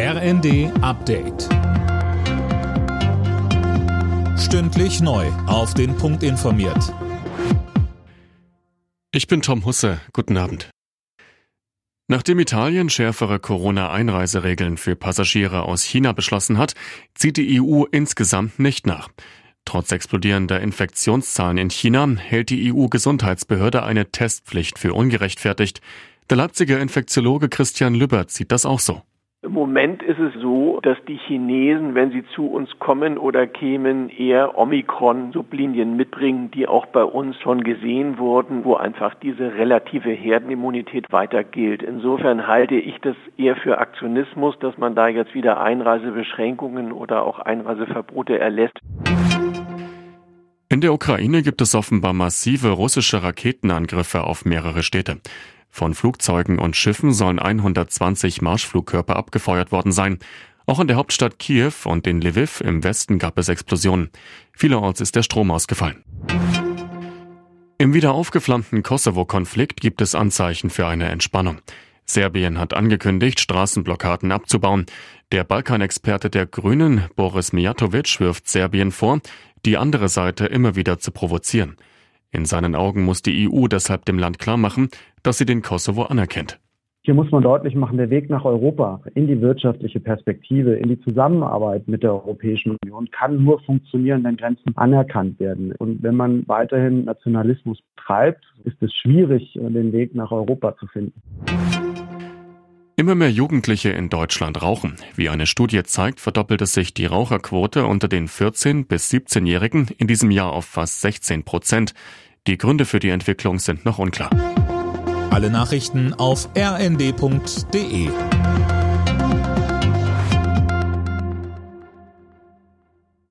RND Update. Stündlich neu. Auf den Punkt informiert. Ich bin Tom Husse. Guten Abend. Nachdem Italien schärfere Corona-Einreiseregeln für Passagiere aus China beschlossen hat, zieht die EU insgesamt nicht nach. Trotz explodierender Infektionszahlen in China hält die EU-Gesundheitsbehörde eine Testpflicht für ungerechtfertigt. Der Leipziger Infektiologe Christian Lübbert sieht das auch so. Im Moment ist es so, dass die Chinesen, wenn sie zu uns kommen oder kämen, eher Omikron-Sublinien mitbringen, die auch bei uns schon gesehen wurden, wo einfach diese relative Herdenimmunität weiter gilt. Insofern halte ich das eher für Aktionismus, dass man da jetzt wieder Einreisebeschränkungen oder auch Einreiseverbote erlässt. In der Ukraine gibt es offenbar massive russische Raketenangriffe auf mehrere Städte. Von Flugzeugen und Schiffen sollen 120 Marschflugkörper abgefeuert worden sein. Auch in der Hauptstadt Kiew und in Lviv im Westen gab es Explosionen. Vielerorts ist der Strom ausgefallen. Im wieder aufgeflammten Kosovo-Konflikt gibt es Anzeichen für eine Entspannung. Serbien hat angekündigt, Straßenblockaden abzubauen. Der Balkanexperte der Grünen, Boris Mijatovic, wirft Serbien vor, die andere Seite immer wieder zu provozieren. In seinen Augen muss die EU deshalb dem Land klarmachen, dass sie den Kosovo anerkennt. Hier muss man deutlich machen, der Weg nach Europa, in die wirtschaftliche Perspektive, in die Zusammenarbeit mit der Europäischen Union kann nur funktionieren, wenn Grenzen anerkannt werden. Und wenn man weiterhin Nationalismus treibt, ist es schwierig, den Weg nach Europa zu finden. Immer mehr Jugendliche in Deutschland rauchen. Wie eine Studie zeigt, verdoppelte sich die Raucherquote unter den 14- bis 17-Jährigen in diesem Jahr auf fast 16 Prozent. Die Gründe für die Entwicklung sind noch unklar. Alle Nachrichten auf rnd.de